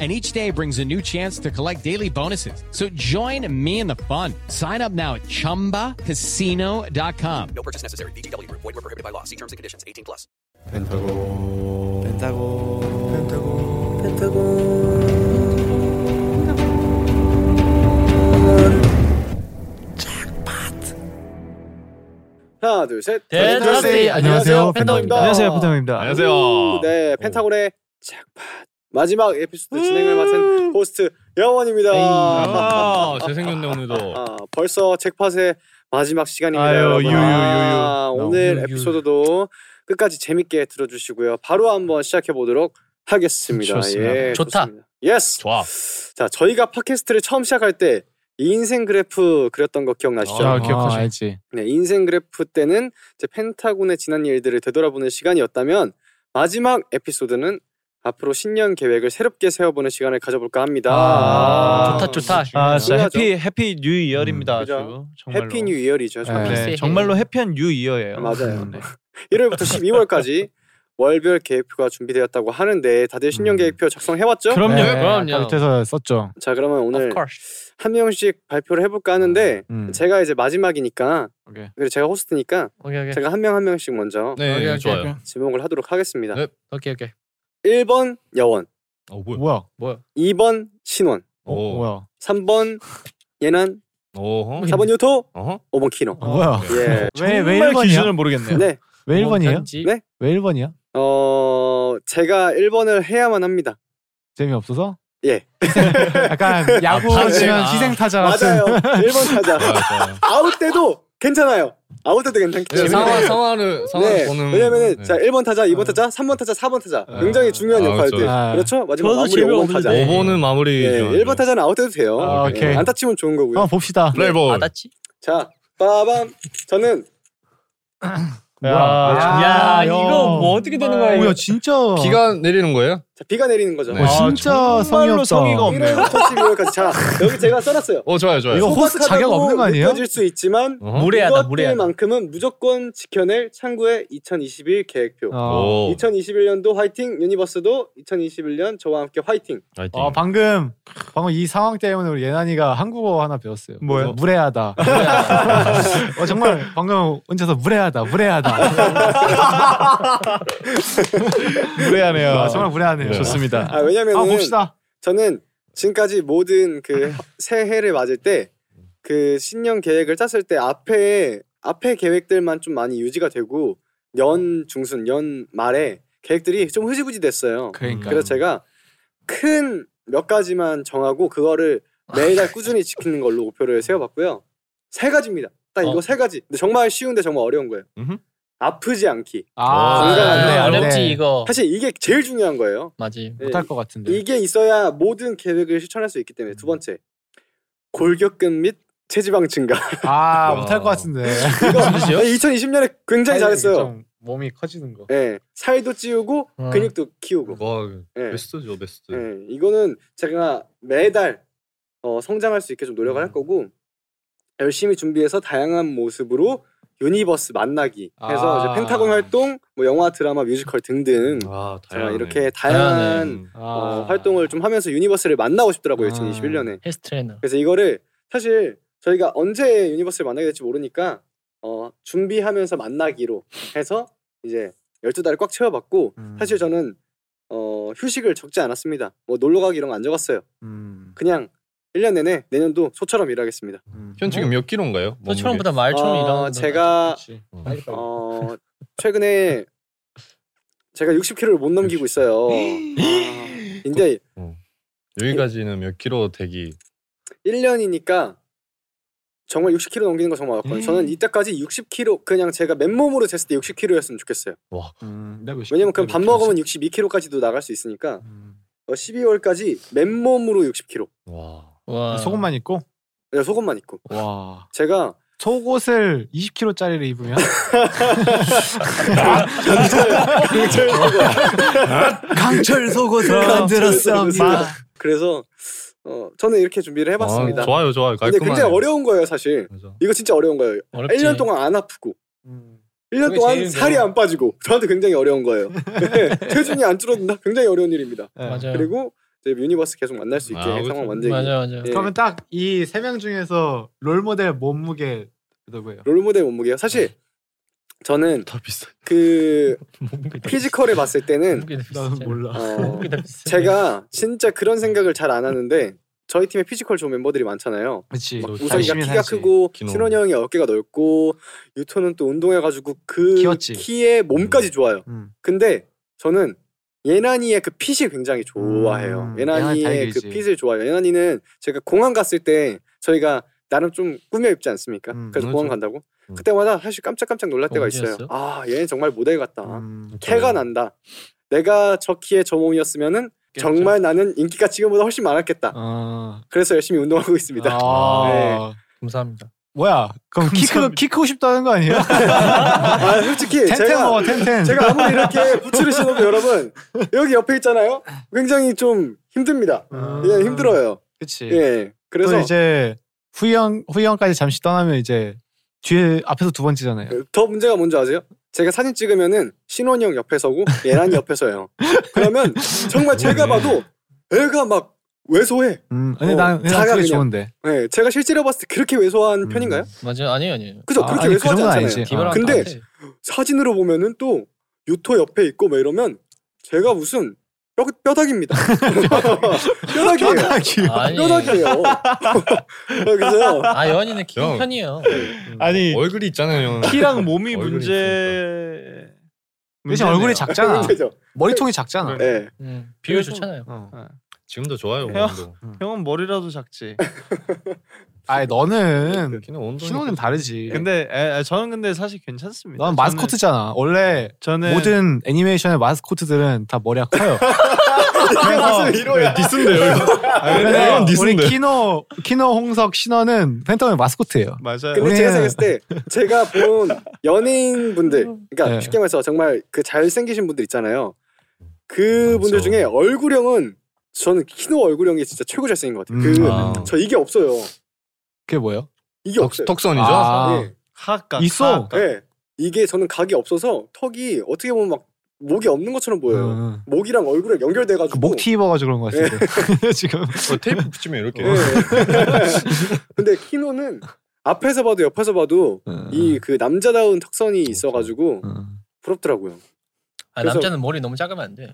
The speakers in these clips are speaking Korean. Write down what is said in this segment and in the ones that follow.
And each day brings a new chance to collect daily bonuses. So join me in the fun. Sign up now at chumbacasino.com. No purchase necessary. VGW Group. Void were prohibited by law. See terms and conditions. 18 plus. 펜타곤 펜타곤 펜타곤 하나 둘셋 펜타곤 안녕하세요, 펜타곤입니다 안녕하세요, 펜타곤입니다. 안녕하세요. 네 펜타곤의 잭팟 마지막 에피소드 진행을 맡은 호스트 여원입니다 아, 잘생겼네 오늘도. 아, 벌써 잭팟의 마지막 시간입니다 아유, 여러분. 유유 유유. 아, 오늘 유유. 에피소드도 끝까지 재밌게 들어주시고요 바로 한번 시작해 보도록 하겠습니다 좋습니다. 예, 좋다. 좋습니다. Yes 좋아. 자 저희가 팟캐스트를 처음 시작할 때 인생 그래프 그렸던 거 기억나시죠? 아, 아, 기억하죠. 알지. 네, 인생 그래프 때는 이제 펜타곤의 지난 일들을 되돌아보는 시간이었다면 마지막 에피소드는 앞으로 신년 계획을 새롭게 세워보는 시간을 가져볼까 합니다. 아, 좋다 좋다. 아, 진짜 중요하죠. Happy happy new year입니다. 음, 아주 그죠. 정말로. Happy new year이죠. 정말. 네, 정말로 happy한 new year예요. 맞아요. 네. 1월부터 12월까지 월별 계획표가 준비되었다고 하는데 다들 신년 음. 계획표 작성해왔죠? 그럼요. 네, 그럼요. 다 밑에서 썼죠. 자 그러면 오늘. 한 명씩 발표를 해볼까 하는데 음. 제가 이제 마지막이니까 오케이. 그리고 제가 호스트니까 오케이 오케이. 제가 한 명 한 명씩 먼저 네, 오케이, 오케이, 좋아요. 지목을 하도록 하겠습니다. 네. 오케이 오케이. 1번 여원, 어 뭐야? 뭐야? 뭐야? 2번 신원, 어, 오. 뭐야? 3번 예난, 오호. 4번 유토, 어허. 5번 키노. 어, 뭐야? 예. 왜 왜 정말 1번이야? 기준을 모르겠네요. 네. 왜 1번이에요? 네? 왜 1번이야? 어 제가 1번을 해야만 합니다. 재미없어서? 예. 약간 야구 타자. 치면 아. 희생 타자 같은. 맞아요. 1번 타자. 아웃돼도 괜찮아요. 아웃돼도 괜찮기 네, 때문에. 상황 상황을 상황 네. 보는. 왜냐면은 네. 자 1번 타자, 2번 타자, 3번 타자, 4번 타자 아. 굉장히 중요한 아, 역할들. 그렇죠. 아. 그렇죠? 마지막 저도 마무리 5번 재미없는데. 타자. 5번은 마무리. 예, 중요하죠. 1번 타자는 아웃돼도 돼요. 아, 오케이. 예, 안타 치면 좋은 거고요. 한번 봅시다. 플레이볼. 받았지? 자, 빠밤. 저는 뭐야? 야, 이거 뭐 어떻게 되는 거야, 이거? 뭐야 진짜. 비가 내리는 거예요? 자, 비가 내리는 거죠. 네. 어, 진짜 성의 정말로 없다. 성의가 없네요. 1월부터 12월까지. 자, 여기 제가 써놨어요. 어 좋아요 좋아요. 이거 호스트 자격 없는 거 아니에요? 느껴질 수 있지만 어허. 무례하다, 무례하다. 이것들만큼은 무조건 지켜낼 형구의 2021 계획표. 어. 오. 2021년도 화이팅, 유니버스도 2021년 저와 함께 화이팅. 파이팅. 어, 방금 방금 이 상황 때문에 우리 예난이가 한국어 하나 배웠어요. 뭐요? 무례하다. 어, 정말 방금 얹혀서 무례하다. 무례하다. 무례하네요. 아, 정말 무례하네요. 네. 좋습니다. 아, 왜냐면은 한번 봅시다. 저는 지금까지 모든 그 새해를 맞을 때 그 신년 계획을 짰을 때 앞에 앞에 계획들만 좀 많이 유지가 되고 연 중순 연 말에 계획들이 좀 흐지부지 됐어요. 그러니까. 그래서 제가 큰 몇 가지만 정하고 그거를 매달 꾸준히 지키는 걸로 목표를 세워봤고요. 세 가지입니다. 딱 이거 어. 세 가지. 근데 정말 쉬운데 정말 어려운 거예요. 음흠. 아프지 않기. 아, 건강하게. 네, 안 돼. 어렵지 이거. 사실 이게 제일 중요한 거예요. 맞지. 네, 못할 것 같은데. 이게 있어야 모든 계획을 실천할 수 있기 때문에 두 번째 골격근 및 체지방 증가. 아, 와. 못할 것 같은데. 이거 2020년에 굉장히 잘했어요. 좀 몸이 커지는 거. 예, 살도 찌우고 음. 근육도 키우고. 와 예, 베스트죠 베스트. 예, 이거는 제가 매달 어, 성장할 수 있게 좀 노력을 할 거고 열심히 준비해서 다양한 모습으로 유니버스 만나기 해서 아. 이제 펜타곤 활동, 뭐 영화, 드라마, 뮤지컬 등등 아 제가. 이렇게 다양한 음. 어, 활동을 좀 하면서 유니버스를 만나고 싶더라고요 아. 2021년에. 헬스 트레이너. 그래서 이거를 사실 저희가 언제 유니버스를 만나게 될지 모르니까 어, 준비하면서 만나기로 해서 이제 12달을 꽉 채워봤고 음. 사실 저는 어, 휴식을 적지 않았습니다. 뭐 놀러 가기 이런 거 안 적었어요. 음. 그냥 1년 내내 내년도 소처럼 일하겠습니다. 음. 현 지금 몇 킬로인가요? 소처럼보다 말처럼 어, 일하는 제가. 몸무게? 어, 최근에 제가 60kg를 못 넘기고 있어요. 아, 근데 여기까지는 몇 킬로 되기 1년이니까 정말 60kg 넘기는 거 정말 어렵거든요. 저는 이때까지 60kg 그냥 제가 맨몸으로 쟀을 때 60kg였으면 좋겠어요. 음, 내가 왜냐면 그럼 밥 먹으면 62kg까지도 나갈 수 있으니까 음. 어, 12월까지 맨몸으로 60kg. 와 와. 속옷만 입고 네, 속옷만 입고. 와. 제가 속옷을 20kg짜리를 입으면 강철 속옷을 만들었습니다. 그래서 어, 저는 이렇게 준비를 해봤습니다. 아, 좋아요, 좋아요. 근데 깔끔하네. 굉장히 어려운 거예요, 사실. 맞아. 이거 진짜 어려운 거예요. 어렵지. 1년 동안 안 아프고 음. 1년 그게 동안 살이. 안 빠지고 저한테 굉장히 어려운 거예요. 네, 체중이 안 줄어든다. 굉장히 어려운 일입니다. 네. 맞아요. 그리고 유니버스 계속 만날 수 있게 아. 상황 만들기. 맞아 맞아. 예. 그러면 딱 이 세 명 중에서 롤 모델 몸무게 누구예요? 롤 모델 몸무게요. 사실 저는 다 비싸. 그 physical을 봤을 때는 나는. 몰라. 어. 제가 진짜 그런 생각을 잘 안 하는데 저희 팀에 physical 좋은 멤버들이 많잖아요. 그렇지. 막 또 우석이가 키가 살지. 크고. 신원이 형이 어깨가 넓고 유토는 또 운동해가지고 그 키웠지. 키에 몸까지 좋아요. 음. 근데 저는 옌안이의 그 fit이 굉장히 좋아해요. 음, 옌안이의 그. fit을 좋아해요. 옌안이는 제가 공항 갔을 때 저희가 나름 좀 꾸며 입지 않습니까? 음, 그래서 그렇죠. 공항 간다고 음. 그때마다 사실 깜짝깜짝 놀랄 때가 있어요. 어디였어요? 아 얘는 정말 모델 같다. 음. 태가 난다. 내가 저 키에 저 몸이었으면은 정말 나는 인기가 지금보다 훨씬 많았겠다. 어. 그래서 열심히 운동하고 있습니다. 아. 네. 감사합니다. 뭐야? 그럼 키, 크, 키 크고 싶다는 거 아니에요? 아 솔직히 텐텐 제가 먹어 텐텐. 제가 아무리 이렇게 부츠를 신어도 여러분 여기 옆에 있잖아요. 굉장히 좀 힘듭니다. 음. 예, 힘들어요. 그치. 예. 그래서 그래서 이제 후이형 후이형까지 잠시 떠나면 이제 뒤에 앞에서 두 번째잖아요. 더 문제가 뭔지 아세요? 제가 사진 찍으면은 신원이 형 옆에 서고 예란이 옆에 서요. 그러면 정말 제가 봐도 애가 막 왜소해. 음, 근데 어, 난, 자가 그게 그냥. 좋은데. 예, 제가 실제로 봤을 때 그렇게 왜소한 음. 편인가요? 맞아요. 아니에요 아니에요. 그죠? 아, 그렇게 아니, 왜소하지 그 않잖아요. 디바랑 근데 똑같아. 사진으로 보면은 또 유토 옆에 있고 막 이러면 제가 무슨 뼈, 뼈다귀입니다. 뼈다귀예요. 아니. 뼈다귀예요. 그래서 아 연이는 키 형. 편이에요. 아니 얼굴이 있잖아요, 형. 키랑 몸이 문제. 대신 얼굴이 작잖아. 문제죠. 머리통이 작잖아. 예. 음, 비율 좋잖아요. 어. 지금도 좋아요, 형. 운동. 형은 머리라도 작지. 아니 너는. 신호는 다르지. 근데 에, 에, 저는 근데 사실 괜찮습니다. 넌 마스코트잖아. 원래 저는, 모든 애니메이션의 마스코트들은 다 머리가 커요. 무슨 위로야. 디스인데요, 이거. 근데 이건 우리 디스인데. 키노 키노 홍석 신원은 펜타곤의 마스코트예요. 맞아요. 근데 제가 생각했을 때 제가 본 연예인분들 그러니까 네. 쉽게 말해서 정말 그 잘생기신 분들 있잖아요. 그 분들 많죠. 중에 얼굴형은 저는 키노 얼굴형이 진짜 최고 잘생긴 것 같아요. 음. 그 아. 저 이게 없어요. 그게 뭐예요? 이게 턱, 없어요. 턱선이죠? 아. 예. 하악각. 있어. 하악각. 예. 이게 저는 각이 없어서 턱이 어떻게 보면 막 목이 없는 것처럼 보여요. 음. 목이랑 얼굴이랑 연결돼가지고. 그 목티 입어가지고 그런 거 같은데 지금. 어, 테이프 붙이면 이렇게. 예. 근데 키노는 앞에서 봐도 옆에서 봐도 음. 이그 남자다운 턱선이 있어가지고 음. 부럽더라고요. 아, 그래서- 남자는 머리 너무 작으면 안 돼.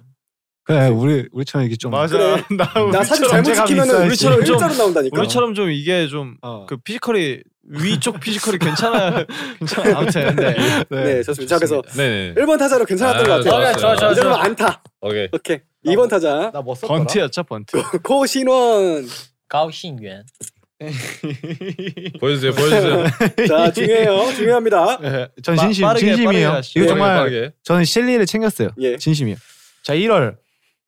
그래 우리 우리처럼 이게 좀 맞아. 그래. 나, 나 사진 잘못 있어야지. 우리처럼 좀- 일자로 나온다니까. 우리처럼 좀 이게 좀그 어. physical이 위쪽 physical이 괜찮아. 괜찮아. 아무튼 근데 네, 좋습니다. 자, 그래서 네네. 1번 타자로 괜찮았던 아, 것 같아요. 좋았어요. 좋아, 좋아, 이제는 좋아. 안타. 오케이. 오케이. 2번 타자 나 뭐 썼더라? 번트였죠 번트. 고신원. 가오신yuan. 보여주세요, 보여주세요. 자, 중요해요. 중요합니다. 예, 전 빠- 진심 빠르게, 진심이에요. 빠르게. 이거 정말 빠르게. 저는 실리를 챙겼어요. 예. 진심이에요. 자 1월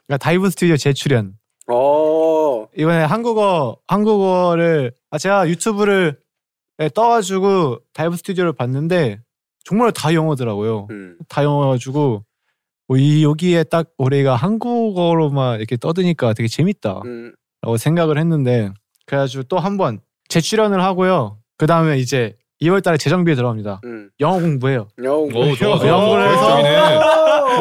그러니까 Dive Studio 재출연 어. 이번에 한국어 한국어를 아 제가 유튜브를 예, 떠가지고 Dive Studio를 봤는데 정말 다 영어더라고요. 음. 다 영어가지고 뭐 이 여기에 딱 우리가 한국어로만 이렇게 떠드니까 되게 재밌다라고 음. 생각을 했는데 그래가지고 또 한 번 재출연을 하고요. 그 다음에 이제 2월달에 재정비에 들어갑니다. 음. 영어 공부해요. 영. 오, 좋아, 좋아. 영어를 해서- 계획적이네.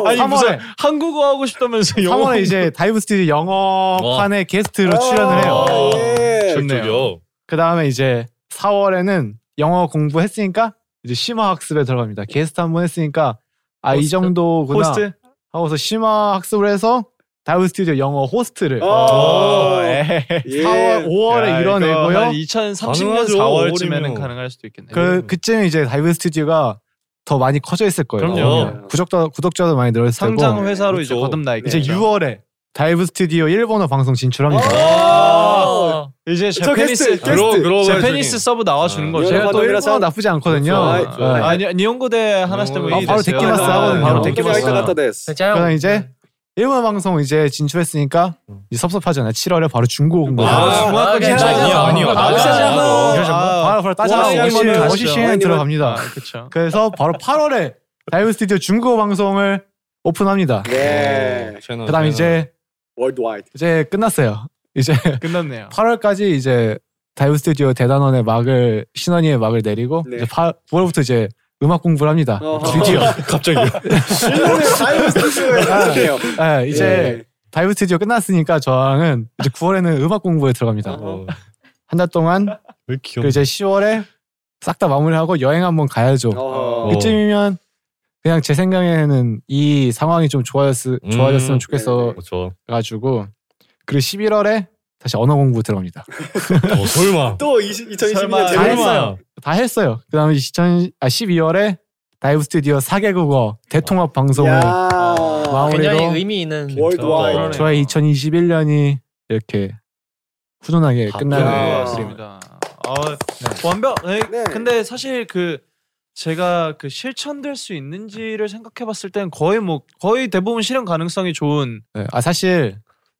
아니 3월에 무슨 한국어 하고 싶다면서 영어. 3월에 이제 Dive Studio 영어판의 게스트로 출연을 해요. 아, 예. 좋네요. 그 다음에 이제 4월에는 영어 공부했으니까 이제 심화 학습에 들어갑니다. 게스트 한 번 했으니까 아 이? 정도구나 호스트. 하고서 심화 학습을 해서 Dive Studio 영어 호스트를 어. 예. 예. 4월 5월에 야, 이뤄내고요. 이거 한 2030년 가능하죠, 4월쯤에는 오월이면. 가능할 수도 있겠네. 그 그쯤에 이제 Dive Studio가 더 많이 커져 있을 거예요. 그럼요. 네. 구독자 구독자도 많이 늘었을 테고 상장 회사로 이제. 거듭나 이제 있겠죠. 6월에 Dive Studio 일본어 방송 진출합니다. 아, 이제 저 Japanese Japanese sub 나와주는 아. 거죠. 제가 또 일본어 참- 나쁘지 않거든요. 네. 아, 아니 니온고대 하나시대 아, 뭐 바로 できます 하거든요. 바로 できます. 하거든요. 진짜요? 그럼 이제 일본 방송 이제 진출했으니까 이제 섭섭하잖아요. 7월에 바로 중국 온 거예요. 아. 진짜 아니요, 아니요. 바로 워싱- 오시시엔 워싱- 들어갑니다. 그렇죠. 그래서 바로 8월에 다이브 스튜디오 중국어 방송을 오픈합니다. 네. 채널, 그다음 채널. 이제 월드와이드. 이제 끝났어요. 이제 끝났네요. 8월까지 이제 다이브 스튜디오 대단원의 막을 신원이의 막을 내리고 네. 이제 8, 9월부터 이제 음악 공부를 합니다. 어허. 드디어 갑자기 일본의 Dive Studio에 가네요. 네, 이제 Dive Studio 끝났으니까 저랑은 이제 9월에는 음악 공부에 들어갑니다. 어, 한달 동안 왜그 귀여워? 이제 10월에 싹 다 마무리하고 여행 한번 가야죠. 어허. 그쯤이면 그냥 제 생각에는 이 상황이 좀 좋아졌, 좋아졌으면 음. 좋겠어 어, 저 가지고 그리고 11월에 다시 언어 공부 들어갑니다. 어, 설마 또 20, 2021년 설마, 다 제일 했어요. 다 했어요. 그다음에 2000, 아 12월에 Dive Studio 4개국어 대통합 방송을 야. 마무리로 굉장히 의미 있는 worldwide. 저의 2021년이 이렇게 훈훈하게 아, 끝나는 네. 것 맞습니다. 아, 완벽. 네. 네. 근데 사실 그 제가 그 실천될 수 있는지를 생각해봤을 땐 거의 뭐 거의 대부분 실현 가능성이 좋은. 네. 아 사실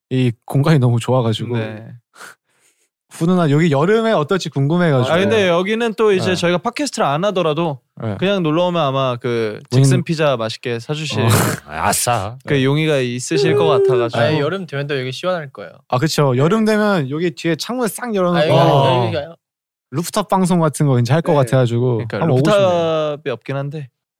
이 공간이 너무 좋아가지고 네. 훈훈한 여기 여름에 어떨지 궁금해가지고 아 근데 여기는 또 이제 네. 저희가 팟캐스트를 안 하더라도 네. 그냥 놀러 오면 아마 그 잭슨 피자 맛있게 사주실 어. 아싸. 그 용의가 있으실 것 같아가지고. 아 여름 되면 또 여기 시원할 거예요. 아 그쵸 여름 되면 여기 뒤에 창문 싹아 열어놓고 여기 어, 여기 여기 루프탑 방송 같은 거 이제 할것 네. 같아가지고 그러니까. 루프탑이 없긴 한데.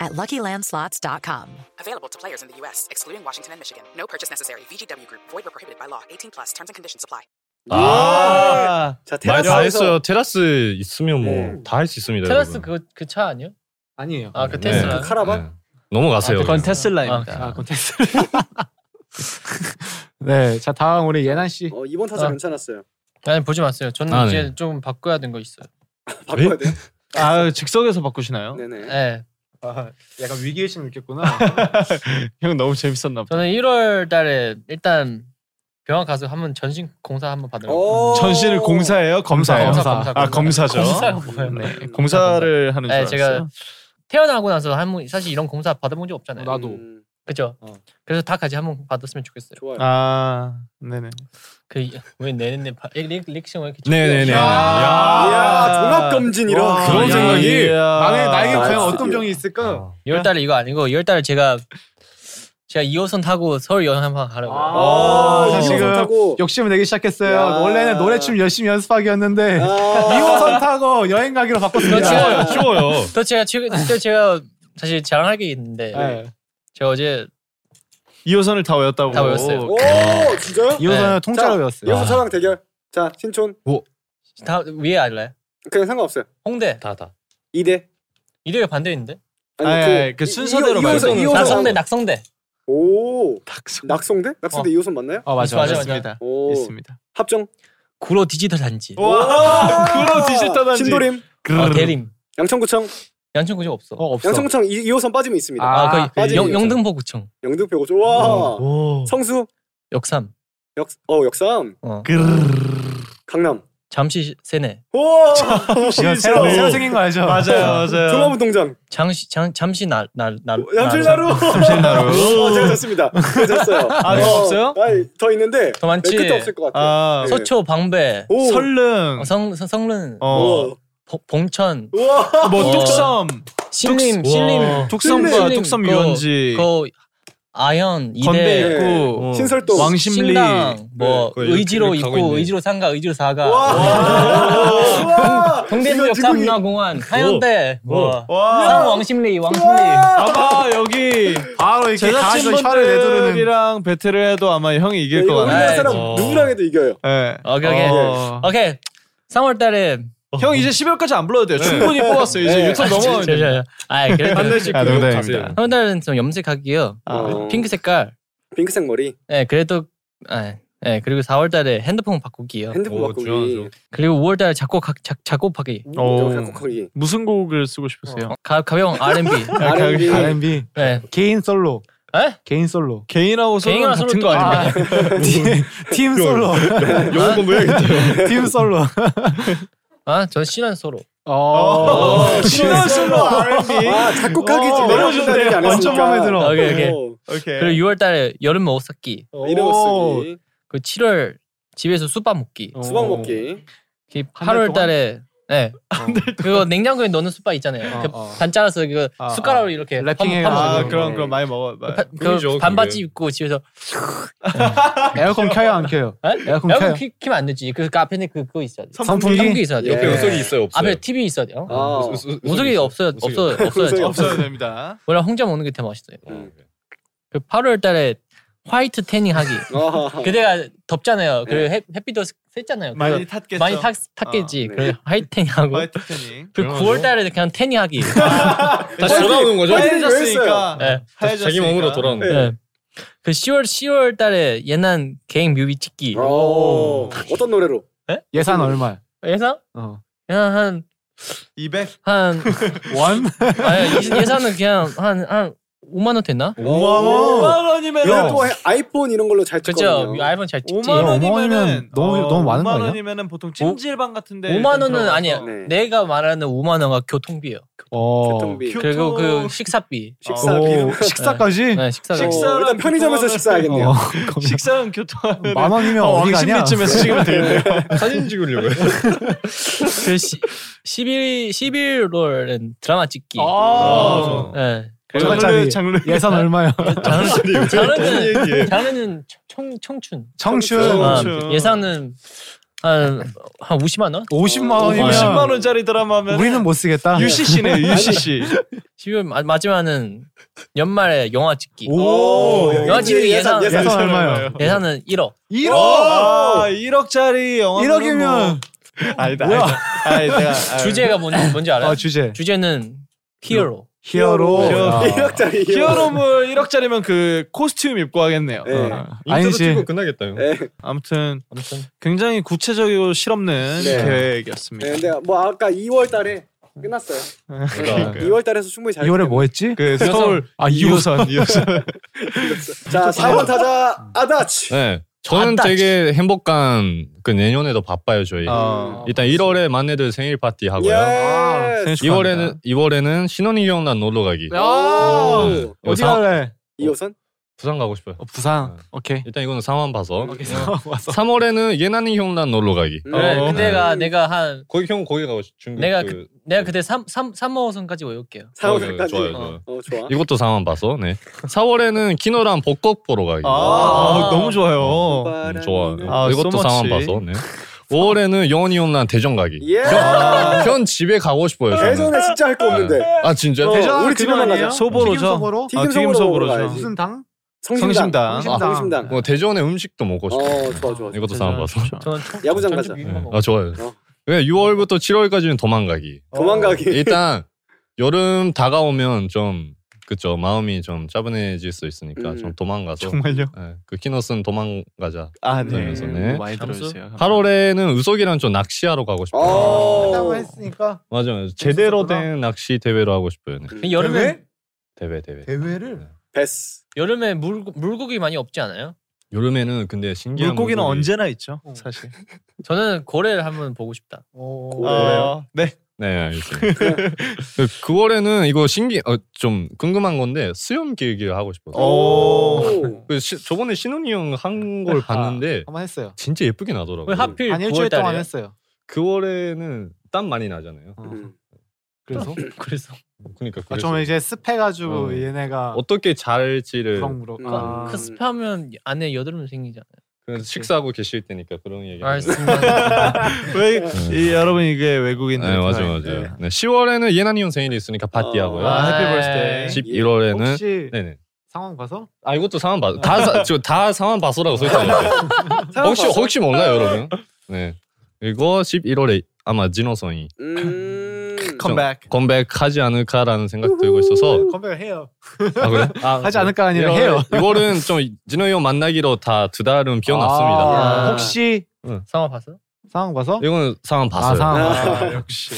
at luckylandslots.com. Available to players in the U.S., excluding Washington and Michigan. No purchase necessary. VGW Group, void were prohibited by law. 18 plus terms and conditions apply. 아, 자 말 다 했어요. 테라스 있으면 뭐 네. 다할 수 있습니다. 테라스 여러분. 그 그 차 아니요? 아니에요. 아그 네. 테슬라. 그 카라반? 네. 넘어가세요. 그건 테슬라입니다. 아, 아, 콘텐츠. 네, 자 다음 우리 예난 씨. 어, 이번 타자 아. 괜찮았어요. 아니 보지 마세요. 저는 아, 이제 네. 좀 바꿔야 되는 거 있어요. 바꿔야 돼. 아 즉석에서 바꾸시나요? 네네. 네. 아, 약간 위기의식 느꼈구나. 형 너무 재밌었나 보다. 저는 1월 달에 일단 병원 가서 한번 전신 공사 한번 받으려고. 어. 전신을 공사해요? 검사예요? 검사, 검사, 아 검사. 검사죠. 검사가 뭐예요? 네, 공사를 하는 줄 네, 알았어요. 제가 태어나고 나서 한 번 사실 이런 공사 받아본 적 없잖아요. 나도. 음, 그죠? 어. 그래서 다 같이 한번 받았으면 좋겠어요. 좋아요. 아 네네. 그왜 내내 리액션 왜 이렇게 네네네. 야. 이야 종합 검진 이런 와, 그런 야, 생각이 나에 나에게 아, 과연. 어떤 병이 있을까? 2월 달에 이거 아니고 2월 달에 제가 제가 2호선 타고 서울 여행 한번 가려고요. 아, 자, 이호선 지금 타고. 욕심을 내기 시작했어요. 야. 원래는 노래춤 열심히 연습하기였는데 아. 2호선 타고 여행 가기로 바꿨습니다. 그렇죠. 쉬워요. 또 제가 또 제가 사실 자랑할 게 있는데 네. 제가 어제 2호선을 다 외웠다고. 다 외웠어요. 오 진짜요? 2호선은 네. 통째로 자, 배웠어요. 이호선 차랑 대결. 자 신촌 다 위에 알래? 그냥 상관없어요. 홍대 다 다. 2대. 이대가 반대 있는데? 아니, 그 순서대로 이호선 말고. 이호선 낙성대 낙성대. 오 닥소. 낙성대? 낙성대 어. 2호선 맞나요? 아 맞아. 맞아, 맞아. 있습니다. 오 있습니다. 합정. 구로 디지털 단지. 와, 그로 디지털 단지. 신도림. 어, 대림. 양천구청. 양천구청 없어. 어 없어. 양천구청 2 호선 빠지면 있습니다. 아, 아, 빠지는 영. 영등포구청. 영등포구 좋아. 오. 성수. 역삼. 역, 어 역삼. 어. 강남. 잠시 세내. 오. 새로 새로 생긴 거 알죠? 맞아요, 맞아요. 종합운동장. 잠시 잠, 잠시 날날 양철나루. 잠실나루. 어, 제가 졌습니다. 제가 졌어요. 아, 더 없어요? 아니, 더 있는데. 더 많지. 끝에 없을 것 같아요. 아, 네. 서초 방배. 오. 설릉. 어, 성 성- 성른. 어. 오. 봉- 봉천. 우와. 뭐 어. 뚝섬. 신림 뚝- 신림. 뚝섬과 신림, 뚝섬 그- 유원지. 그 아현 건대 이대 있고 어. 신설동. 왕심리 신당 뭐 네, 의지로 있고. 의지로 상가 의지로 사가 와. 동대문역 삼문화공원 하현대 뭐 와. 상 왕심리 왕심리 아마 여기 바로 이렇게 가서 혀를 내두르는. 제작진분들이랑 배틀을 해도 아마 형이 이길 것 우리나라 같아요. 사람 어. 누구랑 해도 이겨요. 네. 오케이 오케이 어. 오케이 3월달에 형 이제 12월까지 안 불러도 돼요. 충분히 뽑았어요. 이제 네. 유튜브 넘어가면 돼요. 잠시만요. 아 그래도 한 달씩 아, 그거 농담입니다. 가세요. 3월달은 좀 염색하기요 어. 핑크 색깔 핑크색 머리, 네 그래도 아, 네 그리고 4월달에 핸드폰 바꾸기요 핸드폰 오, 바꾸기. 중요하죠. 그리고 5월달에 작곡 작, 작곡하기 어. 오, 작곡하기. 무슨 곡을 쓰고 싶으세요? 어, 가, 가벼운 R&B R&B. R&B 네 개인 솔로. 에? 개인 솔로. 개인하고 솔로 개인이랑 같은 솔로 거 또- 아닙니까? 팀 솔로. 영어 공부해야겠다. 팀 솔로. 아 저는 신한 소로 어. 신원 솔로 R&B. 아 작곡하기 어, 지금 너무 좋네. 얘기 안 완전. 마음에 들어. 오케이 오케이 어, 오케이. 그리고 6월 달에 여름 옷 샀기 어, 이런 거 쓰기. 그 7월 집에서 숯밥 먹기 수박 먹기. 한달 8월 달에 네 그거 냉장고에 넣는 숯밥 있잖아요 어, 그 어. 반 잘라서 그 아, 숟가락으로 이렇게 파- 아. 그럼 그럼 많이 먹어. 많이. 꿈이죠, 그 반바지 그게. 입고 집에서 에어컨 켜요 안 켜요? 에? 에어컨 에어컨 켜요? 키, 키면 안 되지 그, 그 앞에는 그, 그거 있어야 돼 선풍기? 선풍기 있어야 돼 옆에 예. 우석이 있어요, 없어요? 앞에 TV 있어야 돼요 아. 우석- 우석- 우석이. 없어요 없어 없어야죠 없어야 됩니다. 원래 혼자 먹는 게 더 맛있어요 음. 그 8월 달에 white tanning 하기 아. 그때가 덥잖아요 그 햇, 햇빛도 셌잖아요 많이 탔겠죠. 많이 탔, 탔겠지 네. 그래 white tanning 하고 white tanning. 그 9월 달에 그냥 태닝 하기 다시 돌아오는 거죠? white- 하얘졌으니까. 네. 자기 몸으로 돌아오는 거. 네. 그 10월 10월 달에 옛날 개인 뮤비 찍기. 오. 어떤 노래로? 예산 얼마? 예산? 어. 그냥 한 200. 한 원? 아니 예- 예산은 그냥 한 한 5만 원 됐나? 5만 원이면 내가 또 아이폰 이런 걸로 잘 그죠? 찍거든요. 아이폰 잘 찍지. 5만 야, 원이면은 원이면 너무- 너무 많은 거 5만 아니야? 원이면은 보통 찜질방 같은데 5만 원은 아니야. 네. 내가 말하는 5만 원은 교통비요. 어. 교통비. 교통- 그리고 그 식사비. 식사 오, 비용. 식사까지? 네, 식사. 식사- 어, 일단 편의점에서 식사하겠네요. 어, 식사는 교통하면 만 원이면 어디 가냐? 왕십리쯤에서 찍으면 되겠네요. 사진 찍으려고요. 그 시, 11 11월엔 드라마 찍기. 아. 네. 장르, 장르, 장르 예산 얼마요? 장르는 얘기해? 장르는 장르는 청 청춘. 청춘. 아, 청춘. 예산은 한한 50만 원? 50만 어, 원이면 50만 원짜리 드라마면 우리는 못 쓰겠다. UCC네 UCC. 12월 마, 마지막은 연말에 영화 찍기. 오. 영화 찍기 예산 예산 얼마요? 예산은 1억. 1억! 아, 1억짜리 영화 1억이면 아니다. 뭐야? 아니다. 아니 내가 아, 주제가 뭔, 뭔지 알아요? 아, 주제. 주제는 히어로. 히어로. 히어로. 아. 1억짜리 히어로물 1억짜리면 그 코스튬 입고 하겠네요. 네. 어. 아니지. 찍고 끝나겠다. 네. 아무튼 아무튼 굉장히 구체적이고 실없는 네. 계획이었습니다. 네, 근데 뭐 아까 2월 달에 끝났어요. 그러니까 2월 달에서 충분히 잘 2월에 됐네요. 뭐 했지? 그 서울 아, 2호선 2호선 자, 4번 타자 아다치. 네. 저는 안 되게 행복한 그 내년에도 바빠요 저희. 어. 일단 1월에 만내들 생일 파티 하고요. 예. 생일 축하합니다. 2월에는 2월에는 신혼이 형 난 놀러 가기. 야! 네. 어디 사- 갈래? 2호선? 부산 가고 싶어요. 어, 부산. 네. 오케이. 일단 이거는 상황 봐서. 오케이. 왔어. 3월에는 예나니 형난 놀러 가기. 음. 그래 어. 그때가 내가 한 거기 형 거기 가고 싶- 중국 내가 그, 그, 내가 그때 3 3 3호선까지 외울게요. 4호선까지. 좋아요, 좋아요. 어, 좋아. 이것도 상황 봐서. 네. 4월에는 키노랑 벚꽃 보러 가기. 아, 아. 너무 좋아요. 음, 좋아요. 아, 이것도 so 상황 much. 봐서. 네. 5월에는 영원히 형난 대전 가기. 예. 현 집에 가고 싶어요. 저는. 대전에 진짜 할 거 없는데. 아 진짜? 어, 대전 우리 집에만 가자. 소보로죠. 튀김 소보로? 튀김 아, 튀김 소보로 소보로죠. 먹으러 가야지. 무슨 당? 성심당. 성심당. 성심당. 성심당. 뭐 대전의 음식도 먹고 싶어. 어, 좋아, 좋아. 이것도 상황 봐서. 저는 청, 야구장 가자. 네. 아 좋아요. 어. 왜 6월부터 7월까지는 도망가기. 도망가기. 일단 여름 다가오면 좀 그죠 마음이 좀 차분해질 수 있으니까 음. 좀 도망가서. 정말요? 네, 그 키노스는 도망가자. 아, 네. 그러면서, 네. 많이? 들어주세요. 8월에는 의석이랑 좀 낚시하러 가고 싶어요. 어. 한다고 했으니까 맞아요. 제대로. 된 낚시 대회로 하고 싶어요. 네. 근데 여름에 대회 대회. 대회를 베스. 여름에 물 물고기 많이 없지 않아요? 여름에는 근데 신기한 물고기는 물고기- 언제나 있죠, 사실. 저는 고래를 한번 보고 싶다. 오. 어, 네. 네 알겠습니다. 그 9월에는 이거 신기 어, 좀 궁금한 건데 수염 길기를 하고 싶어요. 오. 그 시, 저번에 신훈이 형 한 걸 봤는데 한번 했어요. 진짜 예쁘게 나더라고요. 왜 하필 한 일주일 9월 동안 달에? 했어요. 9월에는 땀 많이 나잖아요. 음. 그래서 그래서 그러니까 아, 좀 이제 습해가지고 어. 얘네가 어떻게 잘지를 무럭무럭. 음. 아. 그 습하면 안에 여드름 생기잖아요. 그래서 식사하고 계실 때니까 그런 얘기. 알겠습니다. 왜 이, 여러분 이게 외국인들 네 맞아 다 맞아. 있는데. 네. 10월에는 예나니온 생일이 있으니까 파티하고요. 아, 해피 아, 버스데이. 11월에는 혹시 네네. 상황 봐서 아 이것도 상황 봐. 다다 상황 봐서라고 써있는데 혹시 혹시 몰라요 여러분? 네. 그리고 11월에 아마 진호 형이 음. 컴백. 컴백하지 않을까라는 생각 들고 있어서 컴백을 해요. 아 그래? 아, 하지 않을까 아니라 1월, 해요. 2월은 좀 진호 형 만나기로 다 두 달은 비워놨습니다. 아, 야. 혹시 상황 봤어? 상황 봐서? 이거는 상황 봤어요. 아, 상황 아, 봤어. 역시.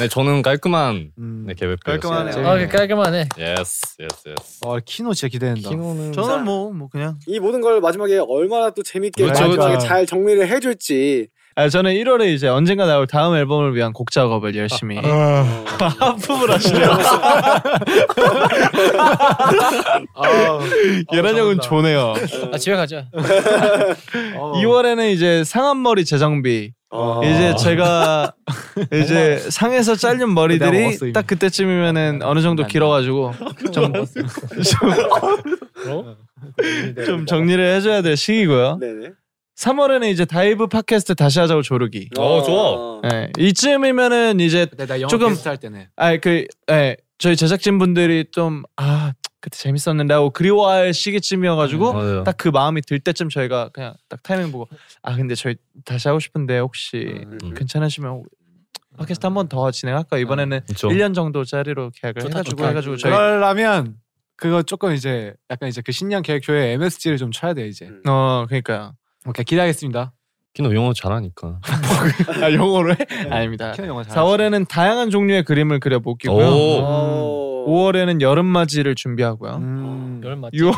네, 저는 깔끔한 음. 네, 계획 깔끔하네요. 재밌네. 아, 그 깔끔하네. yes, yes, yes. 어, 키노 진짜 기대된다. 키노는 저는 뭐뭐 그냥. 이 모든 걸 마지막에 얼마나 또 재밌게 그렇죠, 마지막에 그렇죠. 잘 정리를 해줄지. 아 저는 1월에 이제 언젠가 나올 다음 앨범을 위한 곡 작업을 열심히 하품을 하시네요. 예란 형은 좋네요. 아 집에 가자. 어. 2월에는 이제 상한 머리 재정비. 어. 이제 제가 이제 상에서 잘린 머리들이. 딱 그때쯤이면은 어느 정도 길어가지고 좀, 어? 좀 정리를 해줘야 될 시기고요. 네네. 3월에는 이제 다이브 팟캐스트 다시 하자고 조르기. 어, 좋아. 네, 이쯤이면은 이제 근데 나 영어 조금- 게스트 할 때네. 아그 예, 저희 제작진 분들이 좀 아 그때 재밌었는데 하고 그리워할 시기쯤이어가지고 맞아요. 딱 그 마음이 들 때쯤 저희가 그냥 딱 타이밍 보고 아 근데 저희 다시 하고 싶은데 혹시 음. 괜찮으시면 팟캐스트 한 번 더 진행할까 요 이번에는 그쵸. 1년 정도 짜리로 계약을 좋다, 해가지고 좋다. 해가지고 저희 그러려면 그거 조금 이제 약간 이제 그 신년 계획표에 MSG를 좀 쳐야 돼 이제. 음. 어 그러니까요 오케이 기대하겠습니다. 키노 영어 잘하니까. 아 영어로 해? 아닙니다 키노 영어 잘. 4월에는 다양한 종류의 그림을 그려보기고요 오. 오. 5월에는 여름맞이를 준비하고요 음. 여름맞이? 6월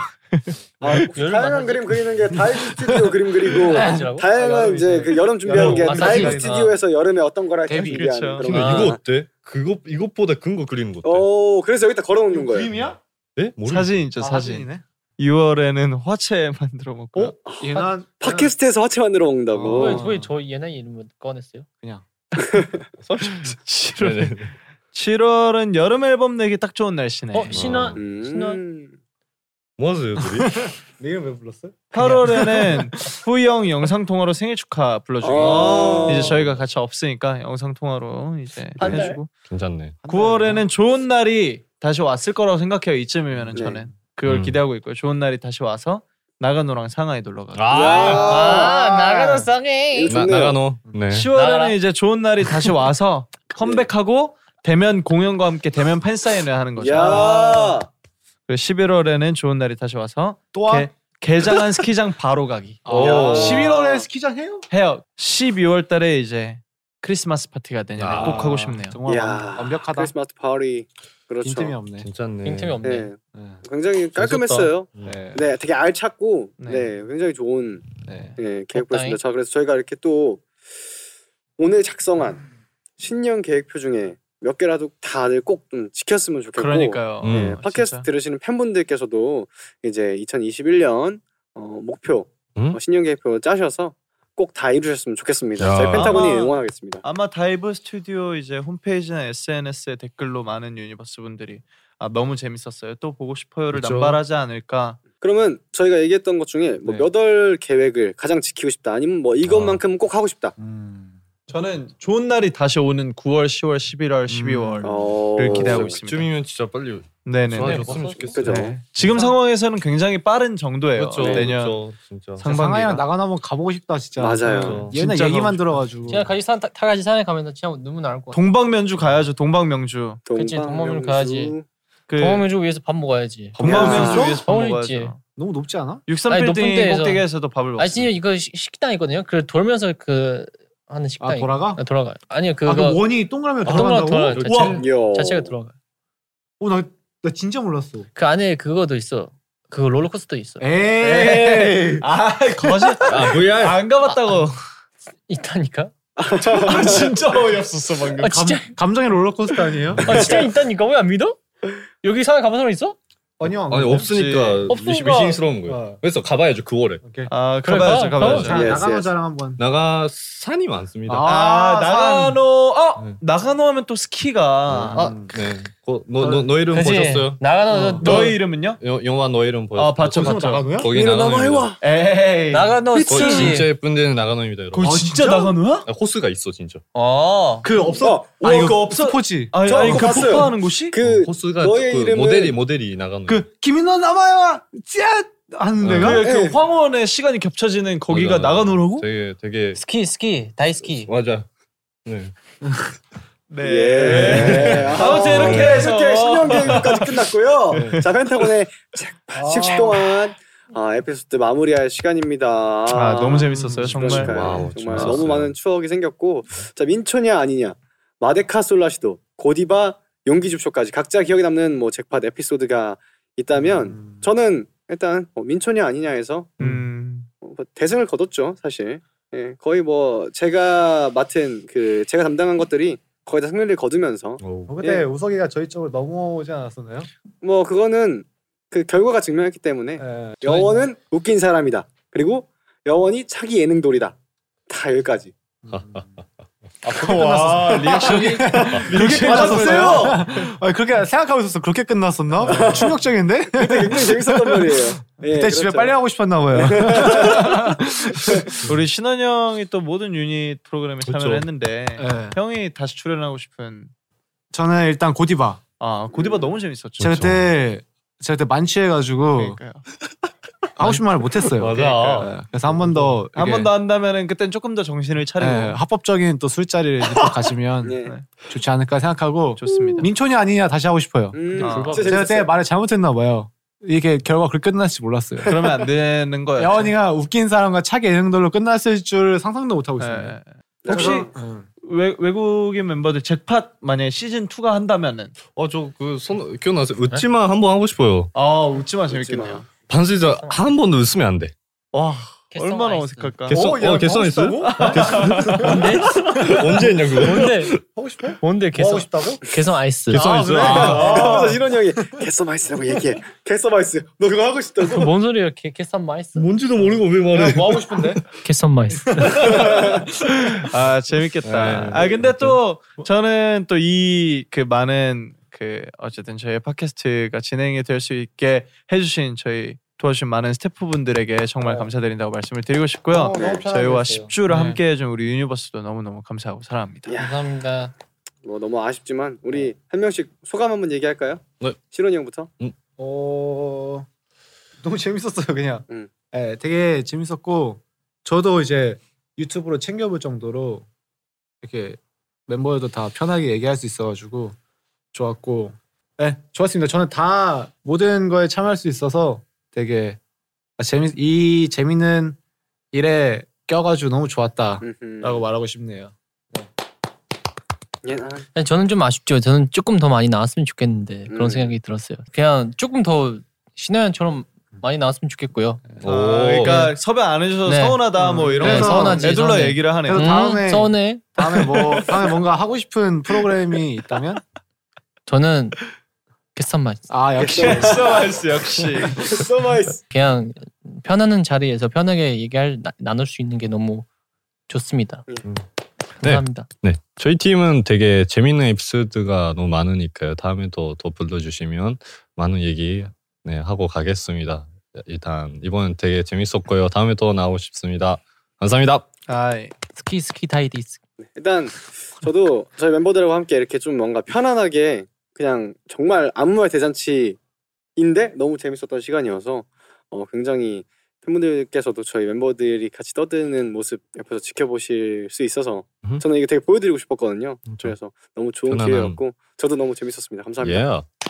아, 여름 다양한. 그림 그리는 게 다이브 스튜디오 그림 그리고 맞지라고? 다양한 이제 그 여름 준비하는 게 다이브. 스튜디오에서 여름에 어떤 걸 할지 데뷔, 준비하는 그렇죠. 그런 거. 이거 어때? 그거 이것보다 큰 거 그리는 거 어때? 오 그래서 여기다 걸어놓는 거예요. 그림이야? 네? 모르. 사진 있죠 아, 사진 사진 이네. 6월에는 화채 만들어 먹고요 어? 얘는 팟캐스트에서 화채 만들어 먹는다고. 어. 왜저 예나이 이름을 꺼냈어요? 네네. 7월은 여름 앨범 내기 딱 좋은 날씨네 어 신화 음. 신화 뭐 하세요 둘이? 내 이름 왜 불렀어? 8월에는 후이형 영상 통화로 생일 축하 불러주기 아. 이제 저희가 같이 없으니까 영상 통화로 이제? 해주고 괜찮네. 9월에는 좋은 날이 다시 왔을 거라고 생각해요 이쯤이면은 네. 저는 그걸 음. 기대하고 있고요 좋은 날이 다시 와서 나가노랑 상하이 놀러 가고 아, 아 나가노 쌍해. 이거 나. 나가노. 네. 10월에는 나가라. 이제 좋은 날이 다시 와서 컴백하고 대면 공연과 함께 대면 팬 사인을 하는 거죠. 야. 그리고 11월에는 좋은 날이 다시 와서 또 와? 개, 개장한 스키장 바로 가기 어. 야. 11월에 스키장 해요? 해요. 12월 달에 이제 크리스마스 파티가 되냐 아. 꼭 하고 싶네요. 정말 야. 완- 완벽하다. 크리스마스 파티. 그렇죠. 빈틈이 없네. 진짜네. 빈틈이 없네. 네. 네. 굉장히 깔끔했어요. 네. 네, 되게 알찼고, 네. 네, 굉장히 좋은 네. 네, 계획표였습니다. 자, 그래서 저희가 이렇게 또 오늘 작성한 신년 계획표 중에 몇 개라도 다들 꼭 좀 지켰으면 좋겠고, 그러니까요. 음. 네, 아, 팟캐스트 진짜. 들으시는 팬분들께서도 이제 2021년 어, 목표 음? 어, 신년 계획표 짜셔서 꼭 다 이루셨으면 좋겠습니다. 야. 저희 펜타곤이 아마- 응원하겠습니다. 아마 다이브 스튜디오 이제 홈페이지나 SNS에 댓글로 많은 유니버스 분들이 아 너무 재밌었어요. 또 보고 싶어요를 그쵸. 남발하지 않을까. 그러면 저희가 얘기했던 것 중에 뭐 네. 몇 월 계획을 가장 지키고 싶다, 아니면 뭐 이것만큼은 꼭 하고 싶다. 음. 저는 좋은 날이 다시 오는 9월, 10월, 11월, 12월. 어... 를 기대하고 있습니다. 그쯤이면 진짜 빨리 네네. 좋아졌으면 좋겠어요. 네. 지금 상황에서는 굉장히 빠른 정도예요. 그렇죠. 내년 그렇죠. 진짜. 상하이랑 나가나 한번 가보고 싶다 진짜. 맞아요. 얘는 진짜 얘기만 들어가지고. 제가 같이 산 타, 타 같이 산에 가면 진짜 눈물 나올 것 같아. 동방면주 가야죠. 동방명주. 그치, 동방명주 가야지. 그 동방명주 위해서 밥 먹어야지. 동방명주 야. 위해서 밥 서울 먹어야죠. 있지. 너무 높지 않아? 육삼 아니, 빌딩 높은 데에서. 꼭대기에서도 밥을 먹어요. 아니 진짜 이거 시- 식당 있거든요. 그 돌면서 그 하는 식당. 아 돌아가? 돌아가. 아니요 그거 아, 그 원이 동그라미 아, 동그라미 돌아간다고? 돌아가요. 우와. 자체- 요. 자체가 돌아가. 오나 나 진짜 몰랐어. 그 안에 그거도 있어. 그 롤러코스터 있어. 에이. 아 거짓. 아 VR. 안 가봤다고. 있다니까. 아 진짜 어이없었어 방금. 아 진짜 감정의 롤러코스터 아니에요? 아 진짜 있다니까 왜 안 믿어? 여기 산에 가본 사람 있어? 아니요. 아니 없으니까 없으니까. 미시, 미싱스러운 거예요. 어. 그래서 가봐야죠 9월에. 아 그래, 가봐야죠, 가- 가봐야죠. 자, Yes, 나가노 yes. 자랑 한번. 나가 산이 많습니다. 아, 나가노 아 네. 나가노 하면 또 스키가 아, 네. 그, 너, 너, 너 이름 그치? 보셨어요? 나가노 또 너의 이름은요? 여, 영화 너 이름 보셨어요? 아 봤죠 봤죠. 나가노야? 거기 나가노입니다. 에이 나가노 거기 스키. 진짜 예쁜 데는 나가노입니다, 여러분. 거기 아, 진짜, 진짜? 나가노야? 아, 호수가 있어 진짜. 어. 그 없어. 어, 아 와, 이거 없어? 스포지. 아니 저 아니 그 봤어요. 폭파하는 곳이? 그 호수가 너의 그 이름은- 모델이 모델이 나가노. 그 김인호 나마야 짜 하는 어, 데가 그, 그 네. 황혼의 시간이 겹쳐지는 거기가 맞아. 나가노라고? 되게 되게 好き 好き 大好き. 맞아. 네. 네. 예. 아무튼 이렇게 네, 해서 이렇게 신년 계획까지 끝났고요. 자 펜타곤의 잭팟 10주 동안 아, 에피소드 마무리할 시간입니다. 아 너무 재밌었어요 정말. 그러니까요. 와우, 정말 재밌었어요. 너무 많은 추억이 생겼고 자 민초냐 아니냐 마데카 솔라시도 고디바 용기 줍쇼까지 각자 기억에 남는 뭐 잭팟 에피소드가 있다면 저는 일단 뭐 민초냐 아니냐에서 음. 뭐 대승을 거뒀죠 사실 예, 거의 뭐 제가 맡은 그 제가 담당한 것들이 거의 다 승리를 거두면서 오. 어, 그때 예. 우석이가 저희 쪽으로 넘어오지 않았었나요? 뭐 그거는 그 결과가 증명했기 때문에 예. 여원은 웃긴 사람이다 그리고 여원이 차기 예능돌이다 다 여기까지 와 리액션이 그렇게 끝났었어요? 아니 그렇게 생각하고 있었어. 그렇게 끝났었나? 충격적인데? 그때 굉장히 재밌었던 말이에요 예, 그때 집에 그렇죠. 빨리 가고 싶었나 봐요. 우리 신원 형이 또 모든 유닛 프로그램에 참여를 그쵸. 했는데 예. 형이 다시 출연하고 싶은 저는 일단 고디바. 아 고디바 너무 재밌었죠. 제가 그때 제가 그때 만취해가지고 그러니까요. 하고 싶은 말을 못했어요. 맞아. 예. 그래서 한 번 더 한 번 더 한다면은 그땐 조금 더 정신을 차리고 예, 합법적인 또 술자리를 또 가시면 예. 좋지 않을까 생각하고 좋습니다. 민촌이 아니냐 다시 하고 싶어요. 음, 아. 제가 그때 재밌었어요 말을 잘못했나 봐요. 이게 결과 그렇게 끝날지 몰랐어요. 그러면 안 되는 거예요. 야원이가 웃긴 사람과 차기 예능들로 끝났을 줄 상상도 못 하고 있습니다. 예. 혹시 음. 외, 외국인 멤버들 잭팟 만약에 시즌 2가 한다면은 어저 그손 기억나세요? 웃지마 한번 하고 싶어요. 아 웃지마 재밌겠네요. 반스이자 한 번도 웃으면 안 돼. 와 개성 얼마나 아이스. 어색할까. 개성 야, 어, 개성 하고 있어요? 뭔데? 언제 했냐 그거? 뭔데? 하고 싶어? 뭔데 개성? 싶다고? 개성 아이스. 개성 있어요? 그래서 이런 형이 개서마이스라고 얘기해 개서마이스 너 그거 하고 싶다고 뭔 소리야? 개 개선 마이스? 뭔지도 모르고 왜 말해? 뭐 하고 싶은데? 개선 마이스. 아 재밌겠다. 네, 아 근데 또 저는 또 이 그 많은 그 어쨌든 저희 팟캐스트가 진행이 될 수 있게 해주신 저희 도와주신 많은 스태프분들에게 정말 감사드린다고 말씀을 드리고 싶고요. 어, 저희와 했어요. 10주를 네. 함께 해준 우리 유니버스도 너무너무 감사하고 사랑합니다. 야. 감사합니다. 뭐 너무 아쉽지만 우리 한 명씩 소감 한번 얘기할까요? 네. 시론이 형부터 어 너무 재밌었어요 그냥. 음. 예, 되게 재밌었고 저도 이제 유튜브로 챙겨볼 정도로 이렇게 멤버들도 다 편하게 얘기할 수 있어가지고 좋았고, 예, 좋았습니다. 저는 다 모든 거에 참여할 수 있어서 되게 아, 재밌 이 재밌는 일에 껴가지고 너무 좋았다라고. 말하고 싶네요. 아니, 저는 좀 아쉽죠. 저는 조금 더 많이 나왔으면 좋겠는데 그런 음. 생각이 들었어요. 그냥 조금 더 신호연처럼 많이 나왔으면 좋겠고요. 아, 그러니까 섭외 안 해줘서 네. 서운하다 뭐 이런 네, 거 서운하지, 애들러 서운해. 얘기를 하네요. 그래서 다음에- 음, 서운해. 다음에 뭐 다음에 뭔가 하고 싶은 프로그램이 있다면 저는 개선 마이스. 아 역시 개서마이스 역시. 개서마이스 그냥 편하는 자리에서 편하게 얘기할 나, 나눌 수 있는 게 너무 좋습니다. 음. 감사합니다. 네, 저희 팀은 되게 재밌는 에피소드가 너무 많으니까요. 다음에 또더 불러주시면 많은 얘기 네, 하고 가겠습니다. 일단 이번엔 되게 재밌었고요. 다음에 또 나오고 싶습니다. 감사합니다. 아이. 스키 스키 다이디스. 일단 저도 저희 멤버들과 함께 이렇게 좀 뭔가 편안하게 그냥 정말 아무 말 대잔치인데 너무 재밌었던 시간이어서 어, 굉장히 팬분들께서도 저희 멤버들이 같이 떠드는 모습 옆에서 지켜보실 수 있어서 음. 저는 이게 되게 보여드리고 싶었거든요. 그렇죠. 그래서 너무 좋은 기회였고 저도 너무 재밌었습니다. 감사합니다. 예.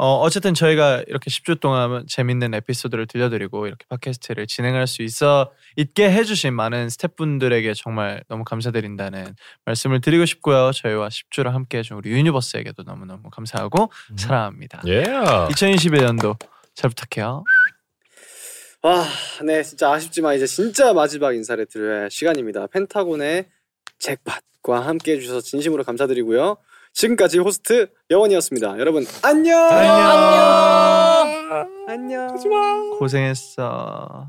어, 어쨌든 저희가 이렇게 10주 동안 재밌는 에피소드를 들려드리고 이렇게 팟캐스트를 진행할 수 있어 있게 해주신 많은 스태프분들에게 정말 너무 감사드린다는 말씀을 드리고 싶고요. 저희와 10주를 함께 해준 우리 유니버스에게도 너무너무 감사하고 사랑합니다. 예. 2021년도 잘 부탁해요. 와, 네, 진짜 아쉽지만 이제 진짜 마지막 인사를 드려야 할 시간입니다. 펜타곤의 잭팟과 함께 해주셔서 진심으로 감사드리고요. 지금까지 호스트 여원이었습니다. 여러분 안녕. 안녕. 고생했어.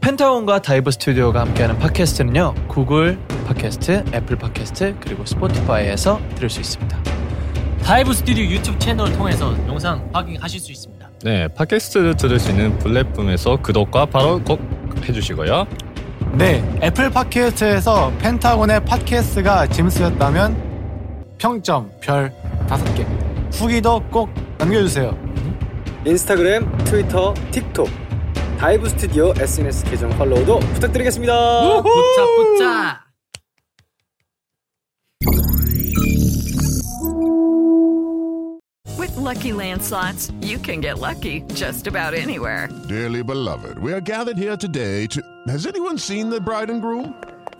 펜타곤과 다이브 스튜디오가 함께하는 팟캐스트는요. 구글 팟캐스트, 애플 팟캐스트, 그리고 스포티파이에서 들을 수 있습니다. 다이브 스튜디오 유튜브 채널을 통해서 영상 확인하실 수 있습니다. 네, 팟캐스트를 들을 수 있는 플랫폼에서 구독과 팔로우 꼭 해주시고요. 네, 애플 팟캐스트에서 펜타곤의 팟캐스트가 재밌으셨다면 평점 별 다섯 개 후기도 꼭 남겨주세요. 인스타그램, 트위터, 틱톡, 다이브 스튜디오 SNS 계정 팔로우도 부탁드리겠습니다. 붙자 붙자. With Lucky Land slots, you can get lucky just about anywhere. Dearly beloved, we are gathered here today to. Has anyone seen the bride and groom?